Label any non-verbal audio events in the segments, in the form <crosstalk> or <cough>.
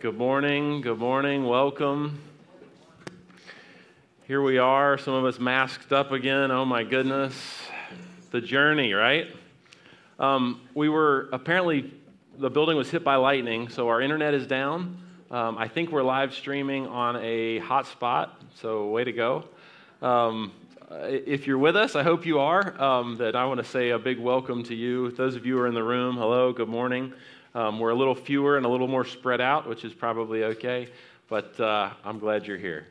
Good morning. Good morning. Welcome. Here we are, some of us masked up again. Oh my goodness. The journey, right? Um, we were apparently, the building was hit by lightning, so our internet is down. Um, I think we're live streaming on a hotspot, so way to go. Um, if you're with us, I hope you are. Um, that I want to say a big welcome to you. Those of you who are in the room, hello, good morning. Um, we're a little fewer and a little more spread out, which is probably okay, but uh, I'm glad you're here.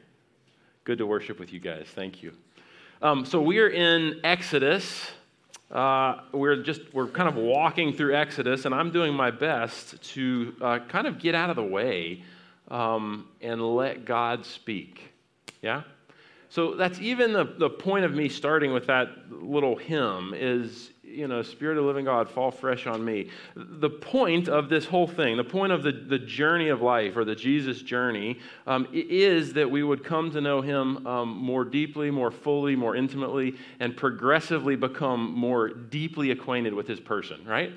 Good to worship with you guys. Thank you. Um, so we are in Exodus. Uh, we're just we're kind of walking through Exodus, and I'm doing my best to uh, kind of get out of the way um, and let God speak. Yeah. So that's even the, the point of me starting with that little hymn is you know, Spirit of living God, fall fresh on me. The point of this whole thing, the point of the, the journey of life or the Jesus journey, um, is that we would come to know Him um, more deeply, more fully, more intimately, and progressively become more deeply acquainted with His person, right?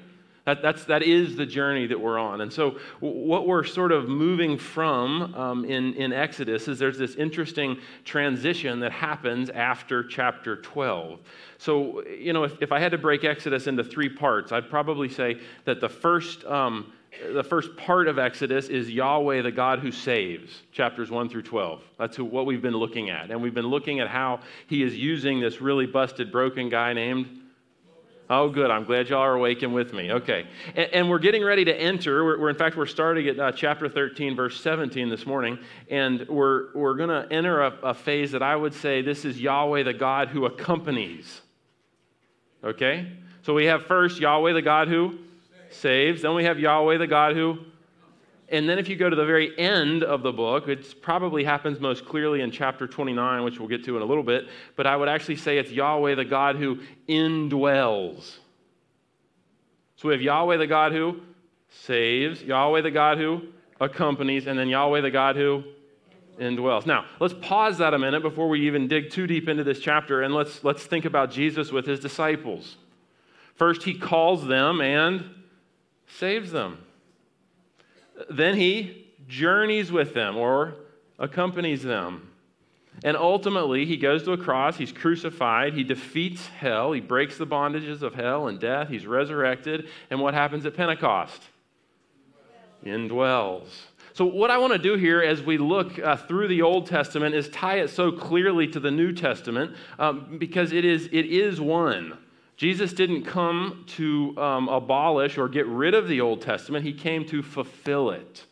That, that's, that is the journey that we're on. And so, what we're sort of moving from um, in, in Exodus is there's this interesting transition that happens after chapter 12. So, you know, if, if I had to break Exodus into three parts, I'd probably say that the first, um, the first part of Exodus is Yahweh, the God who saves, chapters 1 through 12. That's who, what we've been looking at. And we've been looking at how he is using this really busted, broken guy named Oh, good. I'm glad y'all are awake and with me. Okay. And, and we're getting ready to enter. We're, we're in fact, we're starting at uh, chapter 13, verse 17 this morning. And we're, we're going to enter a, a phase that I would say this is Yahweh, the God who accompanies. Okay? So we have first Yahweh, the God who saves. Then we have Yahweh, the God who and then if you go to the very end of the book, it probably happens most clearly in chapter 29, which we'll get to in a little bit, but I would actually say it's Yahweh, the God who indwells. So we have Yahweh, the God who saves, Yahweh, the God who accompanies, and then Yahweh, the God who indwells. Now, let's pause that a minute before we even dig too deep into this chapter, and let's, let's think about Jesus with his disciples. First, he calls them and saves them. Then he journeys with them or accompanies them. And ultimately, he goes to a cross, he's crucified, he defeats hell, he breaks the bondages of hell and death, he's resurrected. And what happens at Pentecost? Indwells. So, what I want to do here as we look uh, through the Old Testament is tie it so clearly to the New Testament um, because it is, it is one. Jesus didn't come to um, abolish or get rid of the Old Testament, he came to fulfill it.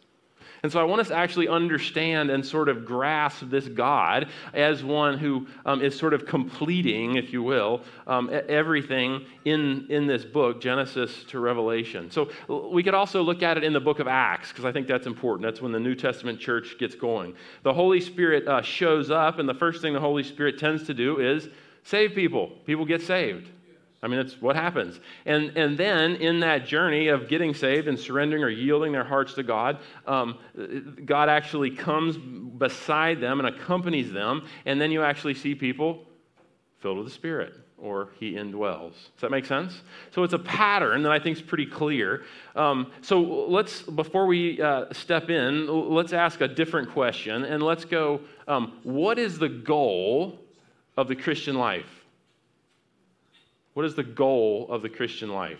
And so I want us to actually understand and sort of grasp this God as one who um, is sort of completing, if you will, um, everything in, in this book, Genesis to Revelation. So we could also look at it in the book of Acts, because I think that's important. That's when the New Testament church gets going. The Holy Spirit uh, shows up, and the first thing the Holy Spirit tends to do is save people. People get saved. I mean, that's what happens. And, and then in that journey of getting saved and surrendering or yielding their hearts to God, um, God actually comes beside them and accompanies them. And then you actually see people filled with the Spirit or He indwells. Does that make sense? So it's a pattern that I think is pretty clear. Um, so let's, before we uh, step in, let's ask a different question and let's go um, what is the goal of the Christian life? What is the goal of the Christian life?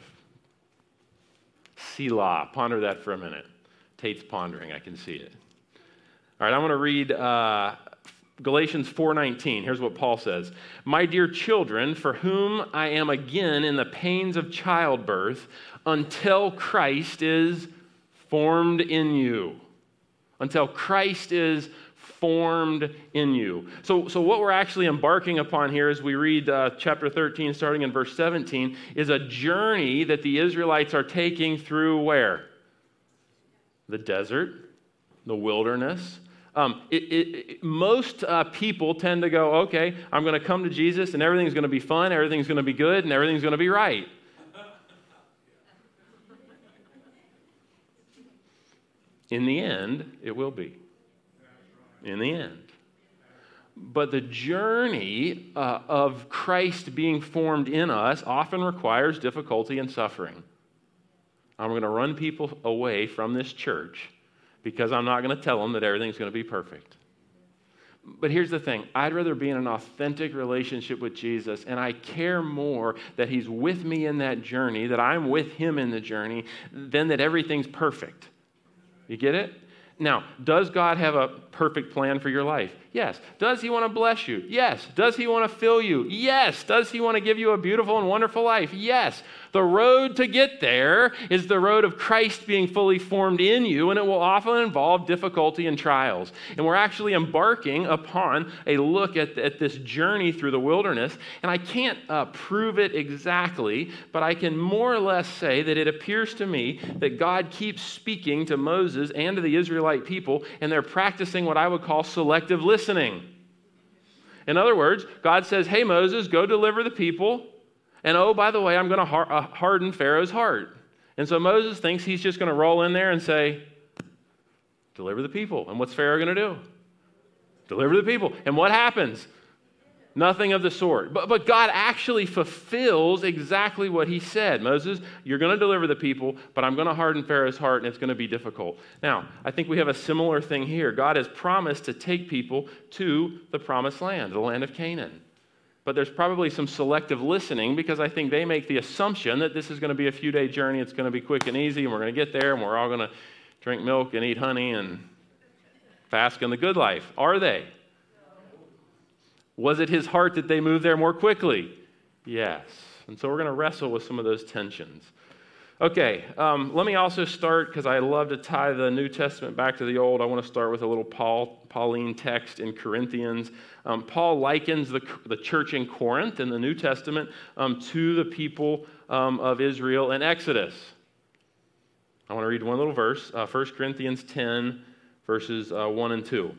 Selah. Ponder that for a minute. Tate's pondering. I can see it. All right, I'm going to read uh, Galatians 4:19. Here's what Paul says: "My dear children, for whom I am again in the pains of childbirth, until Christ is formed in you." Until Christ is formed in you. So, so what we're actually embarking upon here as we read uh, chapter 13, starting in verse 17, is a journey that the Israelites are taking through where? The desert, the wilderness. Um, it, it, it, most uh, people tend to go, okay, I'm going to come to Jesus and everything's going to be fun, everything's going to be good, and everything's going to be right. In the end, it will be in the end. But the journey uh, of Christ being formed in us often requires difficulty and suffering. I'm going to run people away from this church because I'm not going to tell them that everything's going to be perfect. But here's the thing I'd rather be in an authentic relationship with Jesus, and I care more that He's with me in that journey, that I'm with Him in the journey, than that everything's perfect. You get it? Now, does God have a perfect plan for your life? Yes. Does He want to bless you? Yes. Does He want to fill you? Yes. Does He want to give you a beautiful and wonderful life? Yes. The road to get there is the road of Christ being fully formed in you, and it will often involve difficulty and trials. And we're actually embarking upon a look at, at this journey through the wilderness. And I can't uh, prove it exactly, but I can more or less say that it appears to me that God keeps speaking to Moses and to the Israelite people, and they're practicing what I would call selective listening. In other words, God says, Hey, Moses, go deliver the people. And oh, by the way, I'm going to uh, harden Pharaoh's heart. And so Moses thinks he's just going to roll in there and say, Deliver the people. And what's Pharaoh going to do? Deliver the people. And what happens? Nothing of the sort. But, but God actually fulfills exactly what he said. Moses, you're going to deliver the people, but I'm going to harden Pharaoh's heart and it's going to be difficult. Now, I think we have a similar thing here. God has promised to take people to the promised land, the land of Canaan but there's probably some selective listening because I think they make the assumption that this is going to be a few day journey. It's going to be quick and easy, and we're going to get there, and we're all going to drink milk and eat honey and bask in the good life. Are they? Was it his heart that they moved there more quickly? Yes. And so we're going to wrestle with some of those tensions. Okay, um, let me also start because I love to tie the New Testament back to the Old. I want to start with a little Paul, Pauline text in Corinthians. Um, Paul likens the, the church in Corinth in the New Testament um, to the people um, of Israel in Exodus. I want to read one little verse uh, 1 Corinthians 10, verses uh, 1 and 2.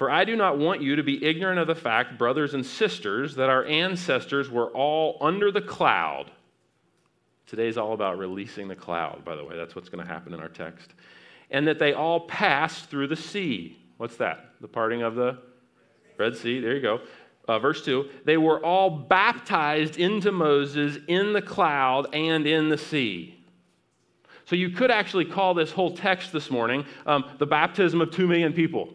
For I do not want you to be ignorant of the fact, brothers and sisters, that our ancestors were all under the cloud Today's all about releasing the cloud, by the way. That's what's going to happen in our text. And that they all passed through the sea. What's that? The parting of the Red Sea. There you go. Uh, verse 2 They were all baptized into Moses in the cloud and in the sea. So you could actually call this whole text this morning um, the baptism of two million people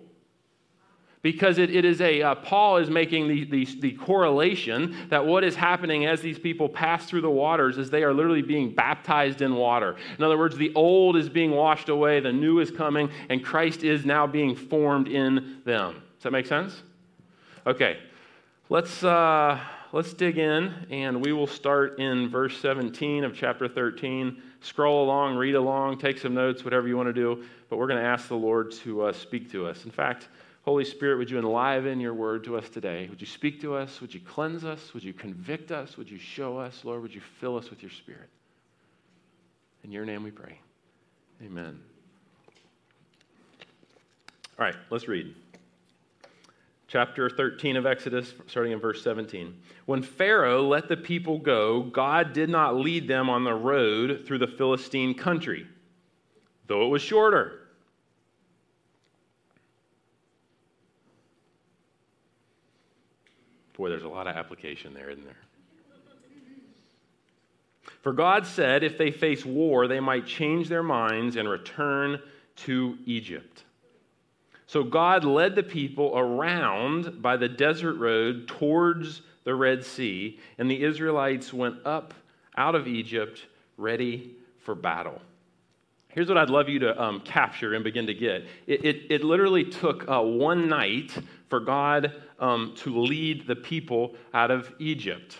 because it, it is a, uh, Paul is making the, the, the, correlation that what is happening as these people pass through the waters is they are literally being baptized in water. In other words, the old is being washed away, the new is coming, and Christ is now being formed in them. Does that make sense? Okay, let's, uh, let's dig in, and we will start in verse 17 of chapter 13. Scroll along, read along, take some notes, whatever you want to do, but we're going to ask the Lord to uh, speak to us. In fact, Holy Spirit, would you enliven your word to us today? Would you speak to us? Would you cleanse us? Would you convict us? Would you show us? Lord, would you fill us with your spirit? In your name we pray. Amen. All right, let's read. Chapter 13 of Exodus, starting in verse 17. When Pharaoh let the people go, God did not lead them on the road through the Philistine country, though it was shorter. Boy, there's a lot of application there, isn't there? For God said if they face war, they might change their minds and return to Egypt. So God led the people around by the desert road towards the Red Sea, and the Israelites went up out of Egypt ready for battle. Here's what I'd love you to um, capture and begin to get. It, it, it literally took uh, one night for God um, to lead the people out of Egypt.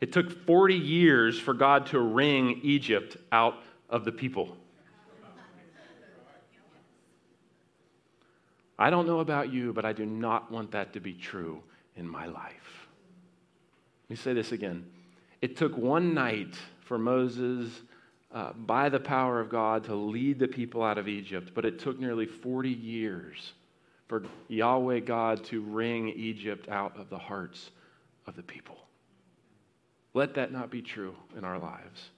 It took 40 years for God to wring Egypt out of the people. I don't know about you, but I do not want that to be true in my life. Let me say this again. It took one night for Moses uh, by the power of God to lead the people out of Egypt, but it took nearly 40 years for Yahweh God to wring Egypt out of the hearts of the people. Let that not be true in our lives.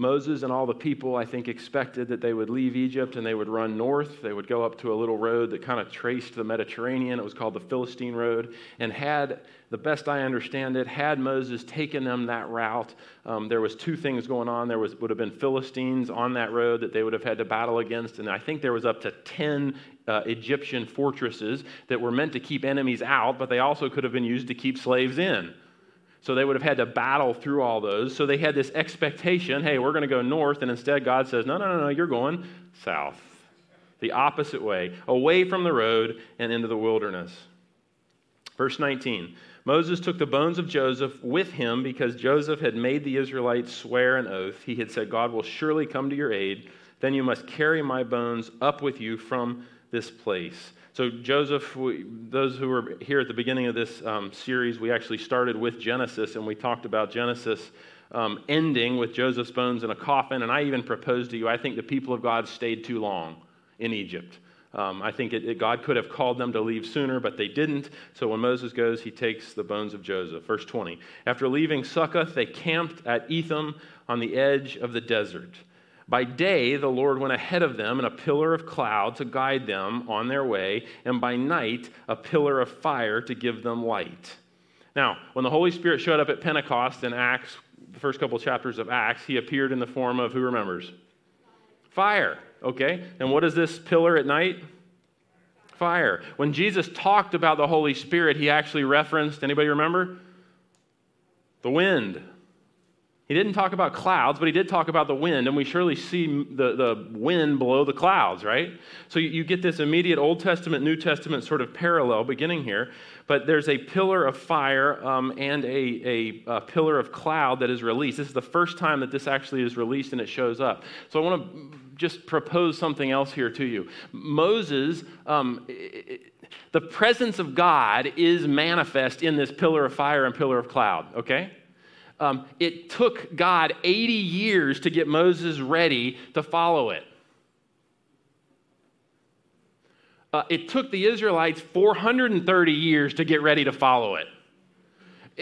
Moses and all the people, I think, expected that they would leave Egypt and they would run north. They would go up to a little road that kind of traced the Mediterranean. It was called the Philistine Road. And had, the best I understand it, had Moses taken them that route, um, there was two things going on. There was, would have been Philistines on that road that they would have had to battle against. And I think there was up to 10 uh, Egyptian fortresses that were meant to keep enemies out, but they also could have been used to keep slaves in. So they would have had to battle through all those. So they had this expectation hey, we're going to go north. And instead, God says, no, no, no, no, you're going south. The opposite way, away from the road and into the wilderness. Verse 19 Moses took the bones of Joseph with him because Joseph had made the Israelites swear an oath. He had said, God will surely come to your aid. Then you must carry my bones up with you from this place. So, Joseph, we, those who were here at the beginning of this um, series, we actually started with Genesis and we talked about Genesis um, ending with Joseph's bones in a coffin. And I even proposed to you, I think the people of God stayed too long in Egypt. Um, I think it, it, God could have called them to leave sooner, but they didn't. So when Moses goes, he takes the bones of Joseph. Verse 20. After leaving Succoth, they camped at Etham on the edge of the desert. By day, the Lord went ahead of them in a pillar of cloud to guide them on their way, and by night, a pillar of fire to give them light. Now, when the Holy Spirit showed up at Pentecost in Acts, the first couple chapters of Acts, he appeared in the form of who remembers? Fire, okay? And what is this pillar at night? Fire. When Jesus talked about the Holy Spirit, he actually referenced, anybody remember? The wind, he didn't talk about clouds, but he did talk about the wind, and we surely see the, the wind blow the clouds, right? So you, you get this immediate Old Testament, New Testament sort of parallel beginning here, but there's a pillar of fire um, and a, a, a, pillar of cloud that is released. This is the first time that this actually is released and it shows up. So I want to just propose something else here to you. Moses, um, it, the presence of God is manifest in this pillar of fire and pillar of cloud, okay? Um, it took God 80 years to get Moses ready to follow it. Uh, it took the Israelites 430 years to get ready to follow it.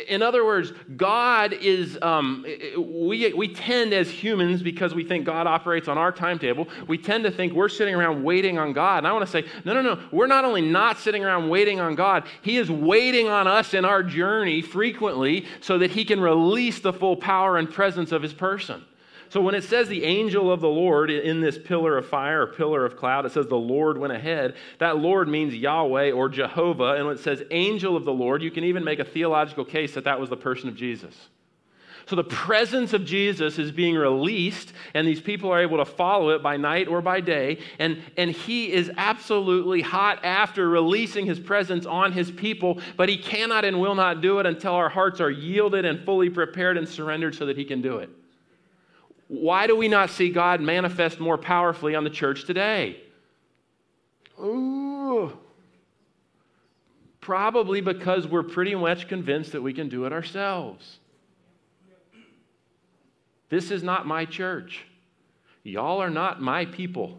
In other words, God is, um, we, we tend as humans, because we think God operates on our timetable, we tend to think we're sitting around waiting on God. And I want to say, no, no, no. We're not only not sitting around waiting on God, He is waiting on us in our journey frequently so that He can release the full power and presence of His person. So when it says the angel of the Lord in this pillar of fire or pillar of cloud, it says the Lord went ahead. That Lord means Yahweh or Jehovah. And when it says angel of the Lord, you can even make a theological case that that was the person of Jesus. So the presence of Jesus is being released, and these people are able to follow it by night or by day. And, and he is absolutely hot after releasing his presence on his people, but he cannot and will not do it until our hearts are yielded and fully prepared and surrendered so that he can do it. Why do we not see God manifest more powerfully on the church today? Ooh. Probably because we're pretty much convinced that we can do it ourselves. This is not my church. Y'all are not my people.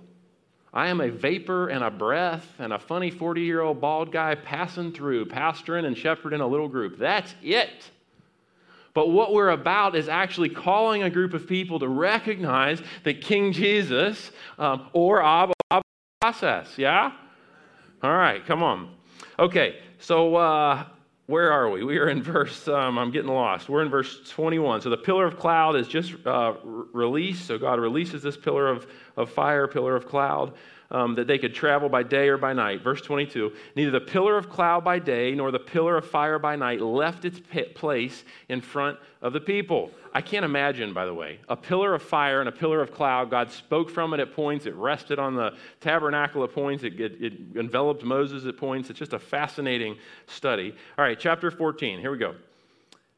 I am a vapor and a breath and a funny 40 year old bald guy passing through, pastoring and shepherding a little group. That's it. But what we're about is actually calling a group of people to recognize that King Jesus um, or Abba, process. Yeah? All right, come on. Okay, so uh, where are we? We are in verse, um, I'm getting lost. We're in verse 21. So the pillar of cloud is just uh, released. So God releases this pillar of, of fire, pillar of cloud um, that they could travel by day or by night. Verse 22 Neither the pillar of cloud by day nor the pillar of fire by night left its place in front of the people. I can't imagine, by the way, a pillar of fire and a pillar of cloud. God spoke from it at points, it rested on the tabernacle at points, it, it, it enveloped Moses at points. It's just a fascinating study. All right, chapter 14, here we go.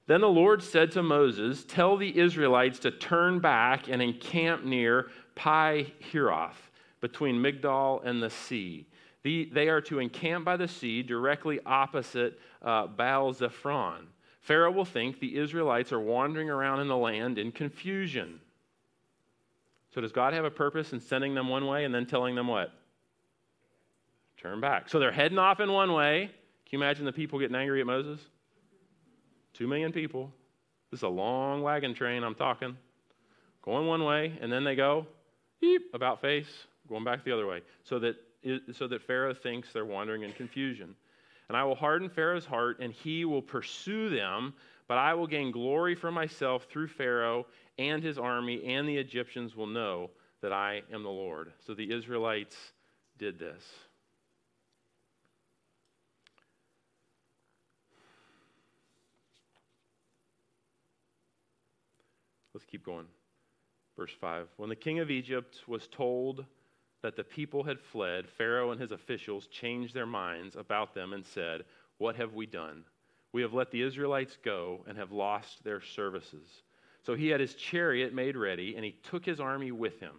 Then the Lord said to Moses, Tell the Israelites to turn back and encamp near Pi Hiroth between Migdol and the sea. The, they are to encamp by the sea directly opposite uh, Baal Zephon. Pharaoh will think the Israelites are wandering around in the land in confusion. So, does God have a purpose in sending them one way and then telling them what? Turn back. So, they're heading off in one way. Can you imagine the people getting angry at Moses? Two million people. This is a long wagon train, I'm talking going one way, and then they go, beep, about face, going back the other way, so that, so that Pharaoh thinks they're wandering in confusion. And I will harden Pharaoh's heart, and he will pursue them, but I will gain glory for myself through Pharaoh and his army, and the Egyptians will know that I am the Lord. So the Israelites did this. Let's keep going. Verse 5. When the king of Egypt was told that the people had fled, Pharaoh and his officials changed their minds about them and said, What have we done? We have let the Israelites go and have lost their services. So he had his chariot made ready, and he took his army with him.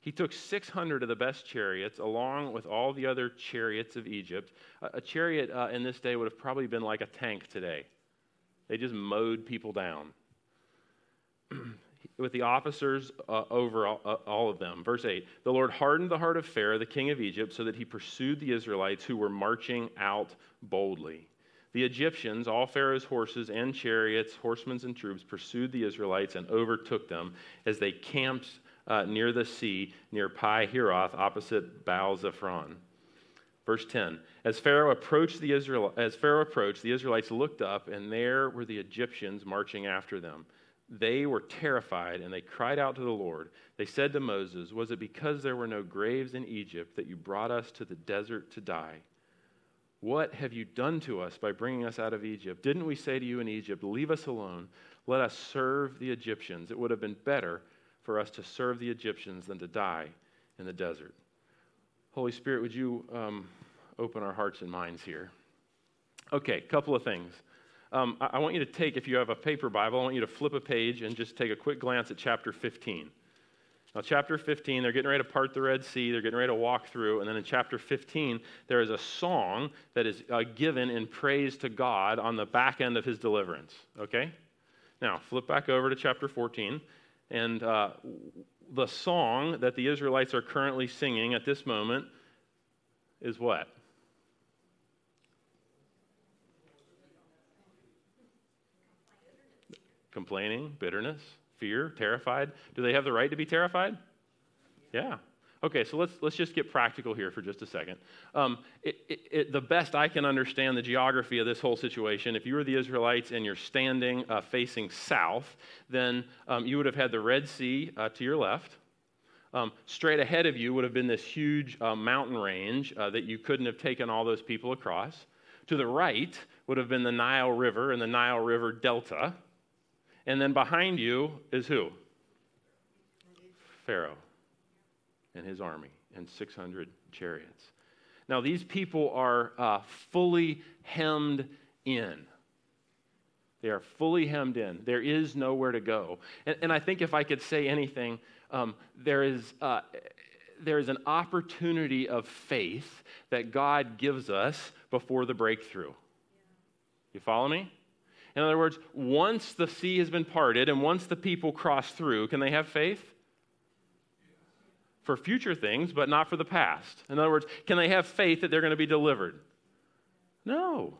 He took 600 of the best chariots, along with all the other chariots of Egypt. A, chariot uh, in this day would have probably been like a tank today. They just mowed people down. With the officers uh, over all, uh, all, of them. Verse 8 The Lord hardened the heart of Pharaoh, the king of Egypt, so that he pursued the Israelites who were marching out boldly. The Egyptians, all Pharaoh's horses and chariots, horsemen and troops, pursued the Israelites and overtook them as they camped uh, near the sea, near Pi Hahiroth, opposite Baal Zephon. Verse 10 As Pharaoh approached the Israel, as Pharaoh approached, the Israelites looked up, and there were the Egyptians marching after them they were terrified and they cried out to the Lord. They said to Moses, Was it because there were no graves in Egypt that you brought us to the desert to die? What have you done to us by bringing us out of Egypt? Didn't we say to you in Egypt, Leave us alone, let us serve the Egyptians? It would have been better for us to serve the Egyptians than to die in the desert. Holy Spirit, would you um, open our hearts and minds here? Okay, couple of things um, I, I want you to take, if you have a paper Bible, I want you to flip a page and just take a quick glance at chapter 15. Now, chapter 15, they're getting ready to part the Red Sea. They're getting ready to walk through. And then in chapter 15, there is a song that is uh, given in praise to God on the back end of his deliverance. Okay? Now, flip back over to chapter 14. And uh, the song that the Israelites are currently singing at this moment is what? Complaining, bitterness, fear, terrified. Do they have the right to be terrified? Yeah. Okay, so let's, let's just get practical here for just a second. Um, it, it, it, the best I can understand the geography of this whole situation, if you were the Israelites and you're standing uh, facing south, then um, you would have had the Red Sea uh, to your left. Um, straight ahead of you would have been this huge uh, mountain range uh, that you couldn't have taken all those people across. To the right would have been the Nile River and the Nile River Delta. And then behind you is who? Pharaoh and his army and 600 chariots. Now, these people are uh, fully hemmed in. They are fully hemmed in. There is nowhere to go. And, and I think if I could say anything, um, there, is, uh, there is an opportunity of faith that God gives us before the breakthrough. You follow me? In other words, once the sea has been parted and once the people cross through, can they have faith? For future things, but not for the past. In other words, can they have faith that they're going to be delivered? No.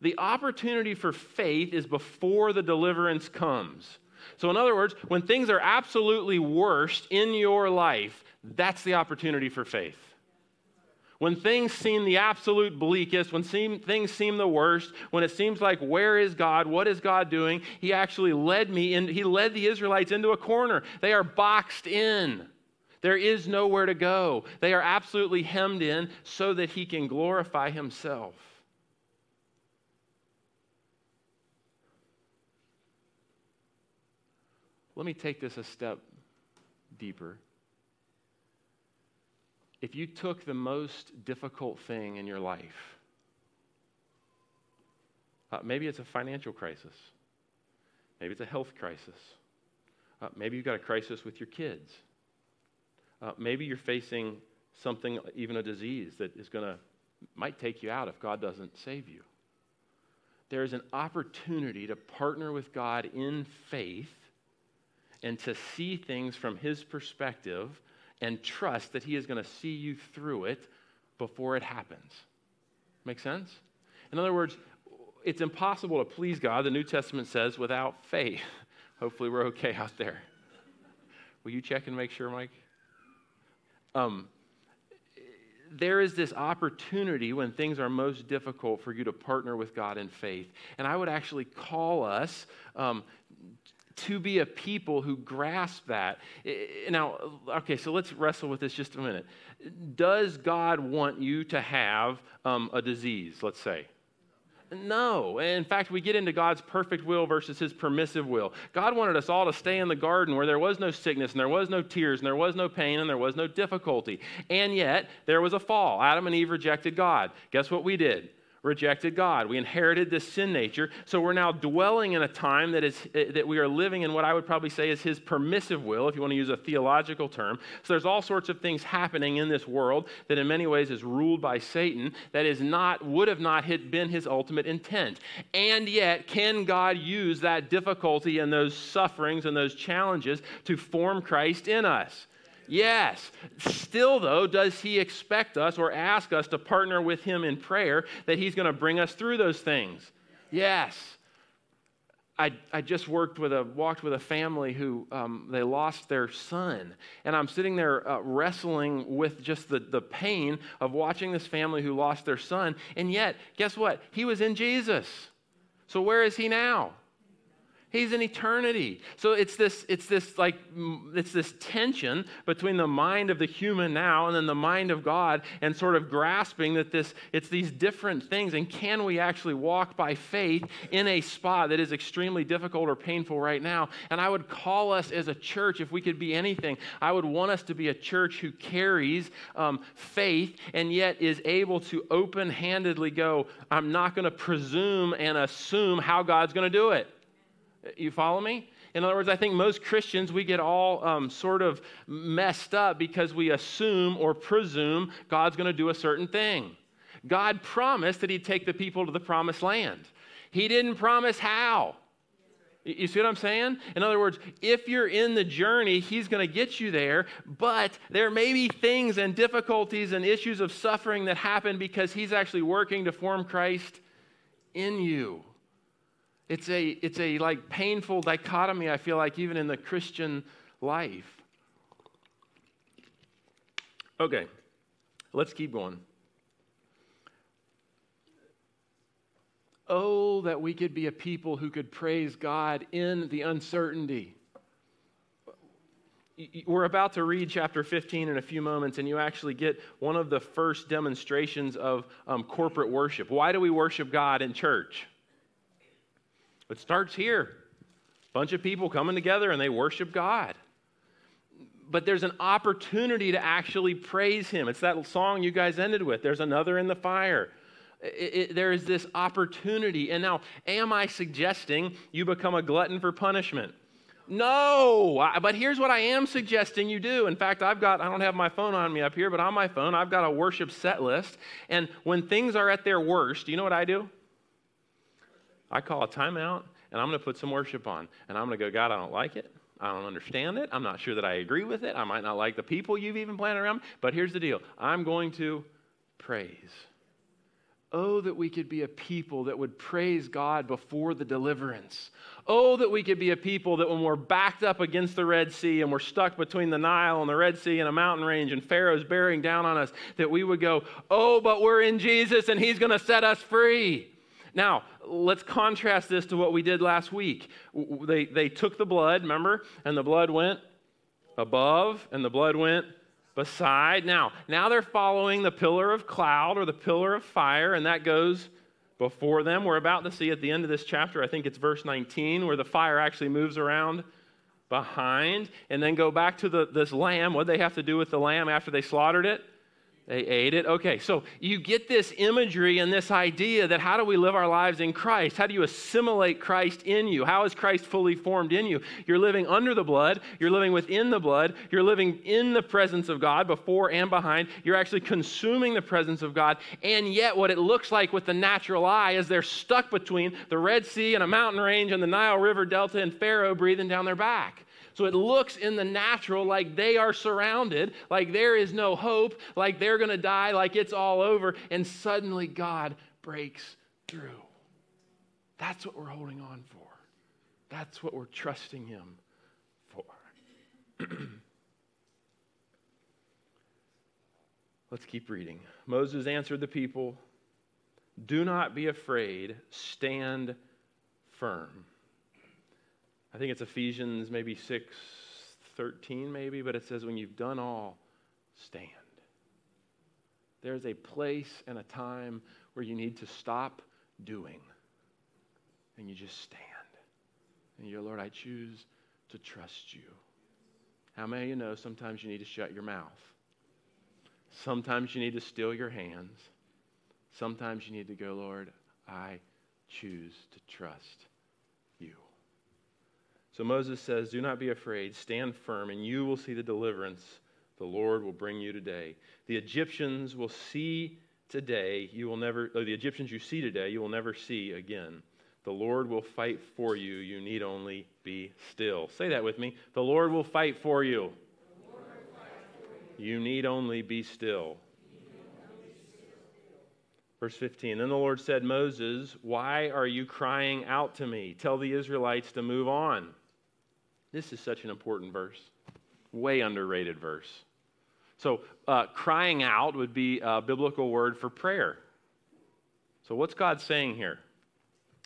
The opportunity for faith is before the deliverance comes. So, in other words, when things are absolutely worst in your life, that's the opportunity for faith. When things seem the absolute bleakest, when seem, things seem the worst, when it seems like, where is God? What is God doing? He actually led me in, he led the Israelites into a corner. They are boxed in. There is nowhere to go. They are absolutely hemmed in so that he can glorify himself. Let me take this a step deeper if you took the most difficult thing in your life, uh, maybe it's a financial crisis, maybe it's a health crisis, uh, maybe you've got a crisis with your kids, uh, maybe you're facing something, even a disease that is going to, might take you out if God doesn't save you. There is an opportunity to partner with God in faith and to see things from His perspective and trust that He is going to see you through it before it happens. Make sense? In other words, it's impossible to please God, the New Testament says, without faith. <laughs> Hopefully, we're okay out there. Will you check and make sure, Mike? Um, there is this opportunity when things are most difficult for you to partner with God in faith. And I would actually call us um, to be a people who grasp that. Now, okay, so let's wrestle with this just a minute. Does God want you to have um, a disease, let's say? No. In fact, we get into God's perfect will versus his permissive will. God wanted us all to stay in the garden where there was no sickness and there was no tears and there was no pain and there was no difficulty. And yet, there was a fall. Adam and Eve rejected God. Guess what we did? Rejected God. We inherited this sin nature. So we're now dwelling in a time that, is, eh, that we are living in what I would probably say is his permissive will, if you want to use a theological term. So there's all sorts of things happening in this world that in many ways is ruled by Satan that is not, would have not been his ultimate intent. And yet, can God use that difficulty and those sufferings and those challenges to form Christ in us? Yes. Still, though, does he expect us or ask us to partner with him in prayer that he's going to bring us through those things? Yes. I, I just worked with a walked with a family who um, they lost their son and i'm sitting there uh, wrestling with just the, the pain of watching this family who lost their son and yet guess what he was in jesus so where is he now He's in eternity. So it's this, it's this like it's this tension between the mind of the human now and then the mind of God, and sort of grasping that this it's these different things. And can we actually walk by faith in a spot that is extremely difficult or painful right now? And I would call us as a church, if we could be anything, I would want us to be a church who carries um, faith and yet is able to open-handedly go, I'm not going to presume and assume how God's going to do it. You follow me? In other words, I think most Christians, we get all um, sort of messed up because we assume or presume God's going to do a certain thing. God promised that He'd take the people to the promised land, He didn't promise how. You see what I'm saying? In other words, if you're in the journey, He's going to get you there, but there may be things and difficulties and issues of suffering that happen because He's actually working to form Christ in you. It's a, it's a like painful dichotomy, I feel like, even in the Christian life. Okay, let's keep going. Oh, that we could be a people who could praise God in the uncertainty. We're about to read chapter 15 in a few moments, and you actually get one of the first demonstrations of um, corporate worship. Why do we worship God in church? It starts here. Bunch of people coming together and they worship God. But there's an opportunity to actually praise Him. It's that song you guys ended with. There's another in the fire. It, it, there is this opportunity. And now, am I suggesting you become a glutton for punishment? No, but here's what I am suggesting you do. In fact, I've got, I don't have my phone on me up here, but on my phone, I've got a worship set list. And when things are at their worst, you know what I do? I call a timeout and I'm going to put some worship on. And I'm going to go, God, I don't like it. I don't understand it. I'm not sure that I agree with it. I might not like the people you've even planted around. But here's the deal I'm going to praise. Oh, that we could be a people that would praise God before the deliverance. Oh, that we could be a people that when we're backed up against the Red Sea and we're stuck between the Nile and the Red Sea and a mountain range and Pharaoh's bearing down on us, that we would go, Oh, but we're in Jesus and He's going to set us free. Now, let's contrast this to what we did last week. They, they took the blood, remember? And the blood went above, and the blood went beside. Now, now they're following the pillar of cloud or the pillar of fire, and that goes before them. We're about to see at the end of this chapter, I think it's verse 19, where the fire actually moves around behind and then go back to the, this lamb. What they have to do with the lamb after they slaughtered it? They ate it. Okay, so you get this imagery and this idea that how do we live our lives in Christ? How do you assimilate Christ in you? How is Christ fully formed in you? You're living under the blood, you're living within the blood, you're living in the presence of God before and behind. You're actually consuming the presence of God. And yet, what it looks like with the natural eye is they're stuck between the Red Sea and a mountain range and the Nile River Delta and Pharaoh breathing down their back. So it looks in the natural like they are surrounded, like there is no hope, like they're going to die, like it's all over. And suddenly God breaks through. That's what we're holding on for. That's what we're trusting Him for. <clears throat> Let's keep reading. Moses answered the people Do not be afraid, stand firm. I think it's Ephesians maybe 6 13, maybe, but it says, When you've done all, stand. There's a place and a time where you need to stop doing and you just stand. And you're, Lord, I choose to trust you. How many of you know sometimes you need to shut your mouth? Sometimes you need to still your hands. Sometimes you need to go, Lord, I choose to trust. So Moses says, Do not be afraid, stand firm, and you will see the deliverance the Lord will bring you today. The Egyptians will see today, you will never, the Egyptians you see today, you will never see again. The Lord will fight for you. You need only be still. Say that with me. The Lord will fight for you. You need only be still. Verse 15 Then the Lord said, Moses, why are you crying out to me? Tell the Israelites to move on. This is such an important verse, way underrated verse. So, uh, crying out would be a biblical word for prayer. So, what's God saying here?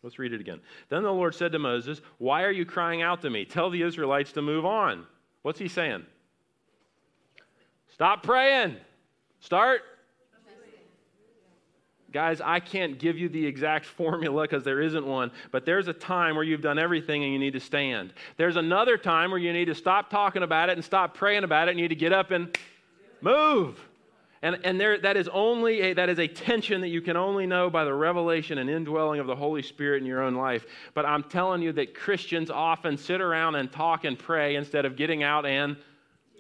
Let's read it again. Then the Lord said to Moses, Why are you crying out to me? Tell the Israelites to move on. What's he saying? Stop praying. Start. Guys, I can't give you the exact <laughs> formula because there isn't one, but there's a time where you've done everything and you need to stand. There's another time where you need to stop talking about it and stop praying about it and you need to get up and move. And, and there, that is only a, that is a tension that you can only know by the revelation and indwelling of the Holy Spirit in your own life. But I'm telling you that Christians often sit around and talk and pray instead of getting out and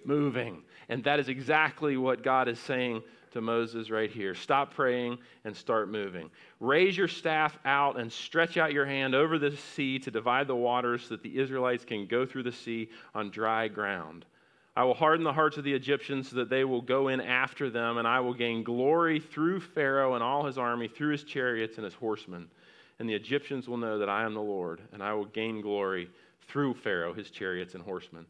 moving. And that is exactly what God is saying to Moses right here. Stop praying and start moving. Raise your staff out and stretch out your hand over the sea to divide the waters so that the Israelites can go through the sea on dry ground. I will harden the hearts of the Egyptians so that they will go in after them, and I will gain glory through Pharaoh and all his army, through his chariots and his horsemen. And the Egyptians will know that I am the Lord, and I will gain glory through Pharaoh, his chariots and horsemen.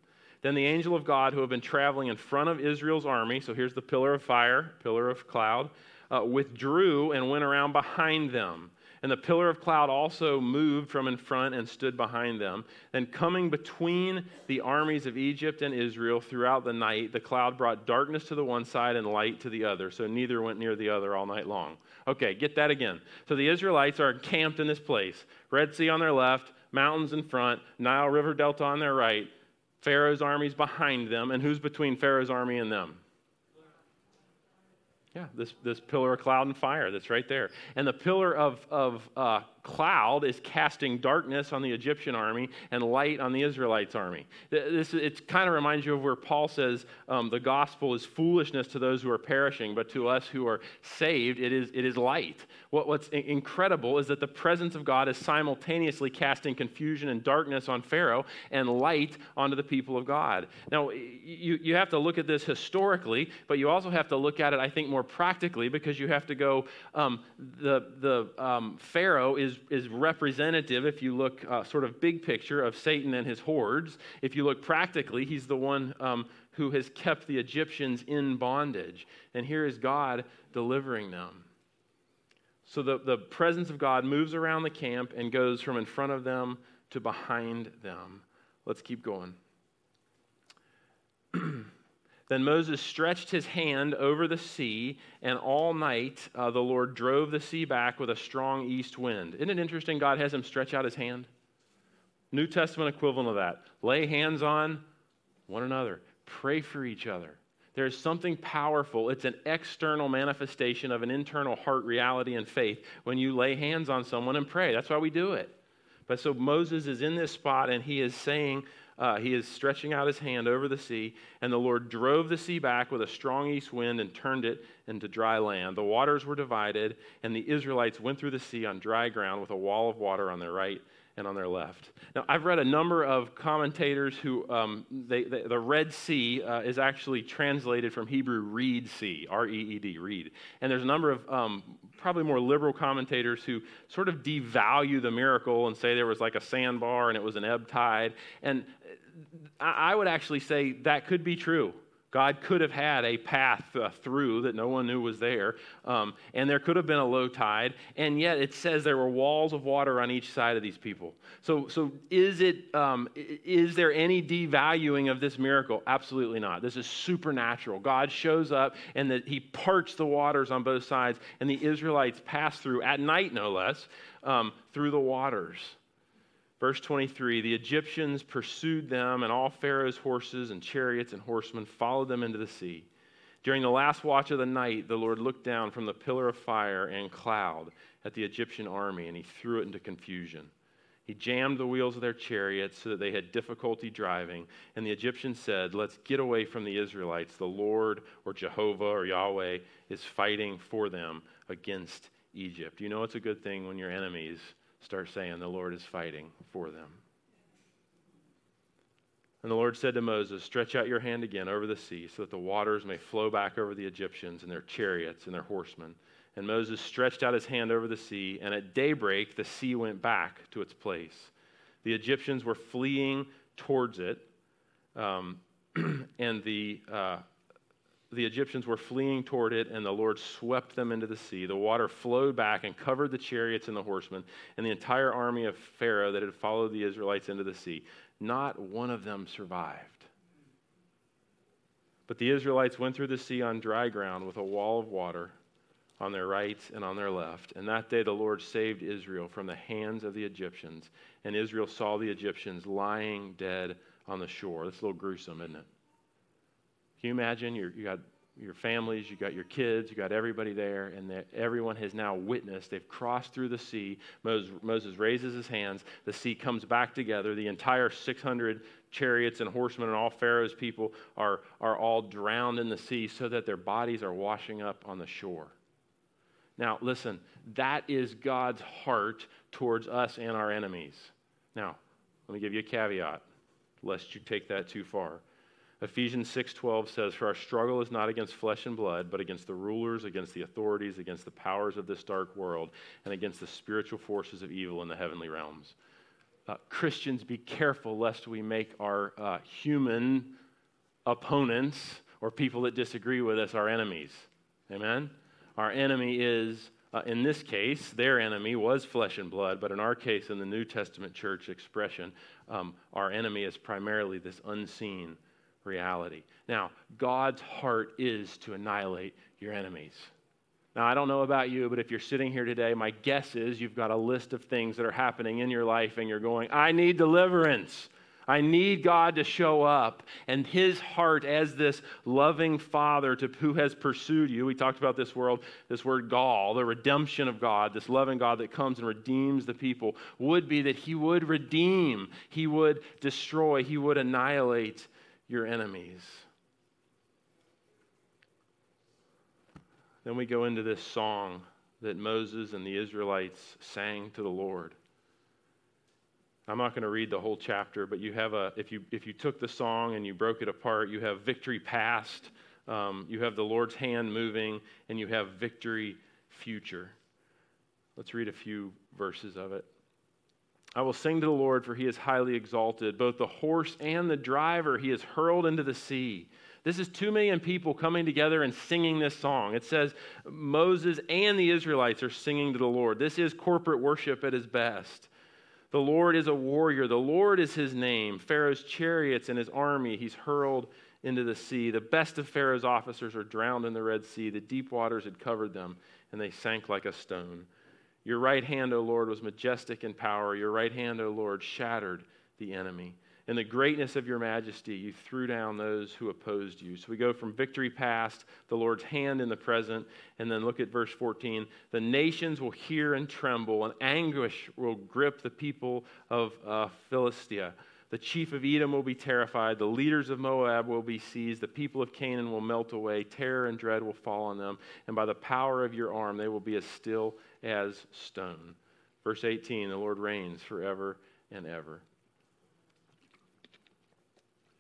Then the angel of God, who had been traveling in front of Israel's army, so here's the pillar of fire, pillar of cloud, uh, withdrew and went around behind them. And the pillar of cloud also moved from in front and stood behind them. Then, coming between the armies of Egypt and Israel throughout the night, the cloud brought darkness to the one side and light to the other. So neither went near the other all night long. Okay, get that again. So the Israelites are camped in this place Red Sea on their left, mountains in front, Nile River Delta on their right, Pharaoh's armies behind them. And who's between Pharaoh's army and them? Yeah, this, this pillar of cloud and fire that's right there. And the pillar of, of uh, cloud is casting darkness on the Egyptian army and light on the Israelites' army. This, it kind of reminds you of where Paul says um, the gospel is foolishness to those who are perishing, but to us who are saved, it is, it is light. What, what's incredible is that the presence of God is simultaneously casting confusion and darkness on Pharaoh and light onto the people of God. Now, you, you have to look at this historically, but you also have to look at it, I think, more practically because you have to go, um, the, the um, Pharaoh is is, representative, if you look uh, sort of big picture, of Satan and his hordes. If you look practically, he's the one um, who has kept the Egyptians in bondage. And here is God delivering them. So the, the presence of God moves around the camp and goes from in front of them to behind them. Let's keep going. <clears throat> Then Moses stretched his hand over the sea, and all night uh, the Lord drove the sea back with a strong east wind. Isn't it interesting? God has him stretch out his hand. New Testament equivalent of that. Lay hands on one another, pray for each other. There's something powerful. It's an external manifestation of an internal heart reality and faith when you lay hands on someone and pray. That's why we do it. But so Moses is in this spot and he is saying, uh, he is stretching out his hand over the sea, and the Lord drove the sea back with a strong east wind and turned it into dry land. The waters were divided, and the Israelites went through the sea on dry ground with a wall of water on their right and on their left. Now, I've read a number of commentators who, um, they, they, the Red Sea uh, is actually translated from Hebrew Reed Sea, R E E D, Reed. And there's a number of um, probably more liberal commentators who sort of devalue the miracle and say there was like a sandbar and it was an ebb tide. And I would actually say that could be true. God could have had a path uh, through that no one knew was there, um, and there could have been a low tide, and yet it says there were walls of water on each side of these people. So, so is it? Um, is there any devaluing of this miracle? Absolutely not. This is supernatural. God shows up, and He parts the waters on both sides, and the Israelites pass through at night, no less, um, through the waters. Verse 23 The Egyptians pursued them, and all Pharaoh's horses and chariots and horsemen followed them into the sea. During the last watch of the night, the Lord looked down from the pillar of fire and cloud at the Egyptian army, and he threw it into confusion. He jammed the wheels of their chariots so that they had difficulty driving. And the Egyptians said, Let's get away from the Israelites. The Lord, or Jehovah, or Yahweh, is fighting for them against Egypt. You know it's a good thing when your enemies start saying, The Lord is fighting for them. And the Lord said to Moses, Stretch out your hand again over the sea, so that the waters may flow back over the Egyptians and their chariots and their horsemen. And Moses stretched out his hand over the sea, and at daybreak the sea went back to its place. The Egyptians were fleeing towards it, um, <clears throat> and the uh, the Egyptians were fleeing toward it, and the Lord swept them into the sea. The water flowed back and covered the chariots and the horsemen, and the entire army of Pharaoh that had followed the Israelites into the sea. Not one of them survived. But the Israelites went through the sea on dry ground with a wall of water on their right and on their left. And that day the Lord saved Israel from the hands of the Egyptians. And Israel saw the Egyptians lying dead on the shore. That's a little gruesome, isn't it? Can you imagine? You're, you got your families, you got your kids, you got everybody there, and that everyone has now witnessed. They've crossed through the sea. Moses, Moses raises his hands. The sea comes back together. The entire 600 chariots and horsemen and all Pharaoh's people are, are all drowned in the sea so that their bodies are washing up on the shore. Now, listen, that is God's heart towards us and our enemies. Now, let me give you a caveat, lest you take that too far. Ephesians 6:12 says for our struggle is not against flesh and blood but against the rulers against the authorities against the powers of this dark world and against the spiritual forces of evil in the heavenly realms. Uh, Christians be careful lest we make our uh, human opponents or people that disagree with us our enemies. Amen. Our enemy is uh, in this case, their enemy was flesh and blood, but in our case, in the New Testament church expression, um, our enemy is primarily this unseen reality. Now, God's heart is to annihilate your enemies. Now, I don't know about you, but if you're sitting here today, my guess is you've got a list of things that are happening in your life and you're going, I need deliverance. I need God to show up. And his heart, as this loving father to who has pursued you, we talked about this world, this word gall, the redemption of God, this loving God that comes and redeems the people, would be that he would redeem, he would destroy, he would annihilate your enemies. Then we go into this song that Moses and the Israelites sang to the Lord. I'm not going to read the whole chapter, but you have a if you if you took the song and you broke it apart, you have victory past, um, you have the Lord's hand moving, and you have victory future. Let's read a few verses of it. I will sing to the Lord, for he is highly exalted. Both the horse and the driver he has hurled into the sea. This is two million people coming together and singing this song. It says Moses and the Israelites are singing to the Lord. This is corporate worship at its best. The Lord is a warrior. The Lord is his name. Pharaoh's chariots and his army he's hurled into the sea. The best of Pharaoh's officers are drowned in the Red Sea. The deep waters had covered them, and they sank like a stone. Your right hand, O Lord, was majestic in power. Your right hand, O Lord, shattered the enemy. In the greatness of your majesty, you threw down those who opposed you. So we go from victory past, the Lord's hand in the present, and then look at verse 14. The nations will hear and tremble, and anguish will grip the people of uh, Philistia. The chief of Edom will be terrified. The leaders of Moab will be seized. The people of Canaan will melt away. Terror and dread will fall on them. And by the power of your arm, they will be as still as stone. Verse 18 The Lord reigns forever and ever.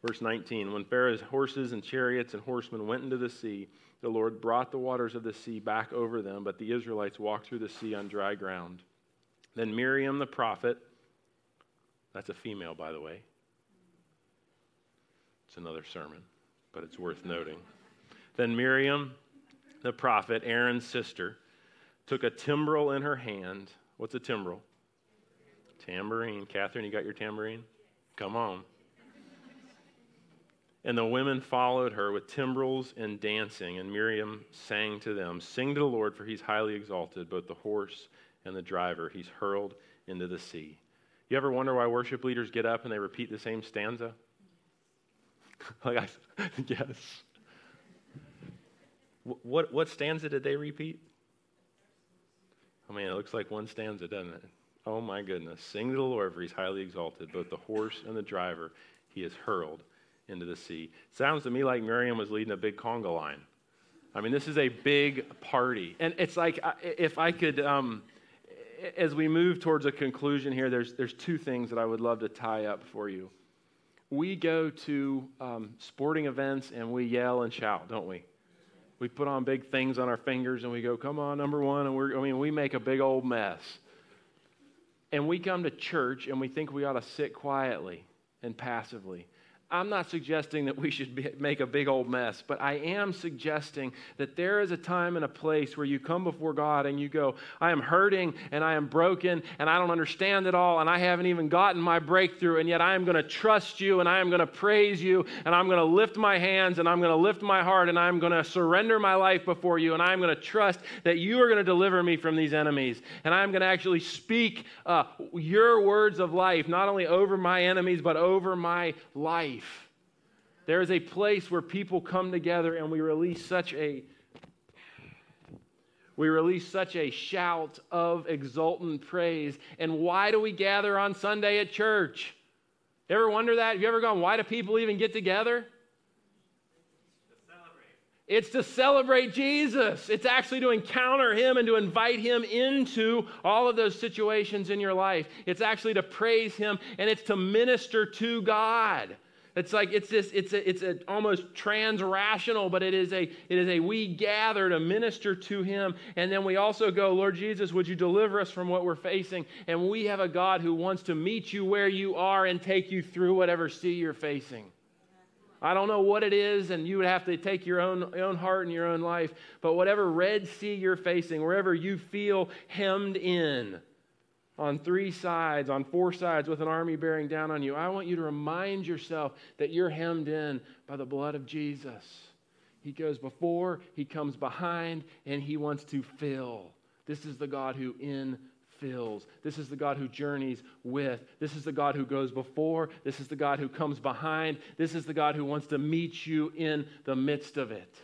Verse 19 When Pharaoh's horses and chariots and horsemen went into the sea, the Lord brought the waters of the sea back over them, but the Israelites walked through the sea on dry ground. Then Miriam the prophet, that's a female, by the way. It's another sermon, but it's worth noting. Then Miriam the prophet, Aaron's sister, took a timbrel in her hand. What's a timbrel? Tambourine. Catherine, you got your tambourine? Come on. And the women followed her with timbrels and dancing, and Miriam sang to them, Sing to the Lord, for he's highly exalted, both the horse and the driver he's hurled into the sea. You ever wonder why worship leaders get up and they repeat the same stanza? <laughs> like I, <laughs> yes. What, what stanza did they repeat? Oh man, it looks like one stanza, doesn't it? Oh my goodness. Sing to the Lord, for he's highly exalted, both the horse and the driver he has hurled into the sea. Sounds to me like Miriam was leading a big conga line. I mean, this is a big party. And it's like, if I could, um, as we move towards a conclusion here, there's, there's two things that I would love to tie up for you. We go to um, sporting events and we yell and shout, don't we? We put on big things on our fingers and we go, come on, number one. And we're, I mean, we make a big old mess. And we come to church and we think we ought to sit quietly and passively. I'm not suggesting that we should be, make a big old mess, but I am suggesting that there is a time and a place where you come before God and you go, I am hurting and I am broken and I don't understand it all and I haven't even gotten my breakthrough, and yet I am going to trust you and I am going to praise you and I'm going to lift my hands and I'm going to lift my heart and I'm going to surrender my life before you and I'm going to trust that you are going to deliver me from these enemies. And I'm going to actually speak uh, your words of life, not only over my enemies, but over my life life. There is a place where people come together and we release such a we release such a shout of exultant praise. And why do we gather on Sunday at church? You ever wonder that? Have you ever gone, why do people even get together? It's to celebrate Jesus. It's actually to encounter Him and to invite Him into all of those situations in your life. It's actually to praise Him and it's to minister to God. It's like it's this, it's a, it's a almost trans-rational, but it is a it is a we gather to minister to him. And then we also go, Lord Jesus, would you deliver us from what we're facing? And we have a God who wants to meet you where you are and take you through whatever sea you're facing. I don't know what it is, and you would have to take your own, your own heart and your own life, but whatever Red Sea you're facing, wherever you feel hemmed in, on three sides, on four sides, with an army bearing down on you. I want you to remind yourself that you're hemmed in by the blood of Jesus. He goes before, He comes behind, and He wants to fill. This is the God who infills. This is the God who journeys with. This is the God who goes before. This is the God who comes behind. This is the God who wants to meet you in the midst of it.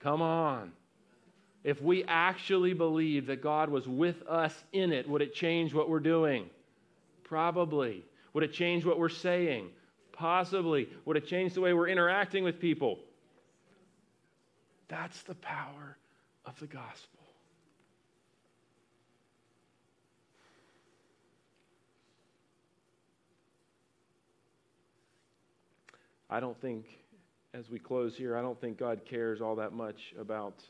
Come on. If we actually believe that God was with us in it, would it change what we're doing? Probably. Would it change what we're saying? Possibly. Would it change the way we're interacting with people? That's the power of the gospel. I don't think, as we close here, I don't think God cares all that much about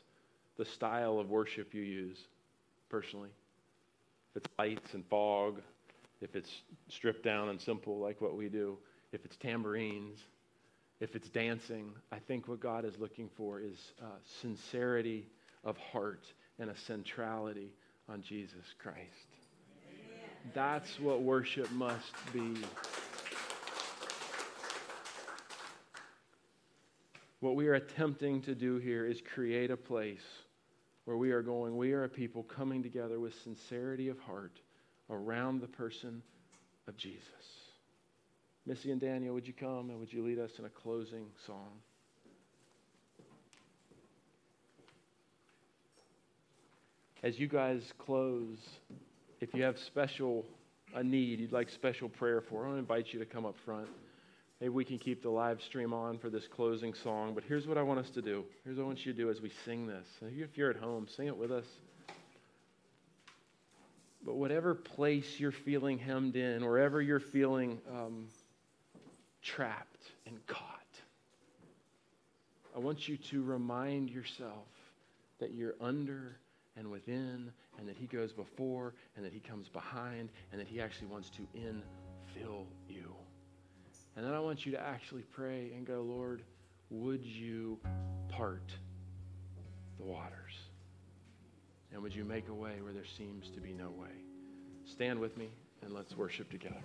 the style of worship you use personally. If it's lights and fog, if it's stripped down and simple like what we do, if it's tambourines, if it's dancing, I think what God is looking for is uh, sincerity of heart and a centrality on Jesus Christ. Amen. That's what worship must be. What we are attempting to do here is create a place where we are going, we are a people coming together with sincerity of heart around the person of Jesus. Missy and Daniel, would you come and would you lead us in a closing song? As you guys close, if you have special a need you'd like special prayer for, I want to invite you to come up front. Maybe we can keep the live stream on for this closing song, but here's what I want us to do. Here's what I want you to do as we sing this. If you're at home, sing it with us. But whatever place you're feeling hemmed in, wherever you're feeling um, trapped and caught, I want you to remind yourself that you're under and within, and that He goes before, and that He comes behind, and that He actually wants to infill you. And then I want you to actually pray and go, Lord, would you part the waters? And would you make a way where there seems to be no way? Stand with me and let's worship together.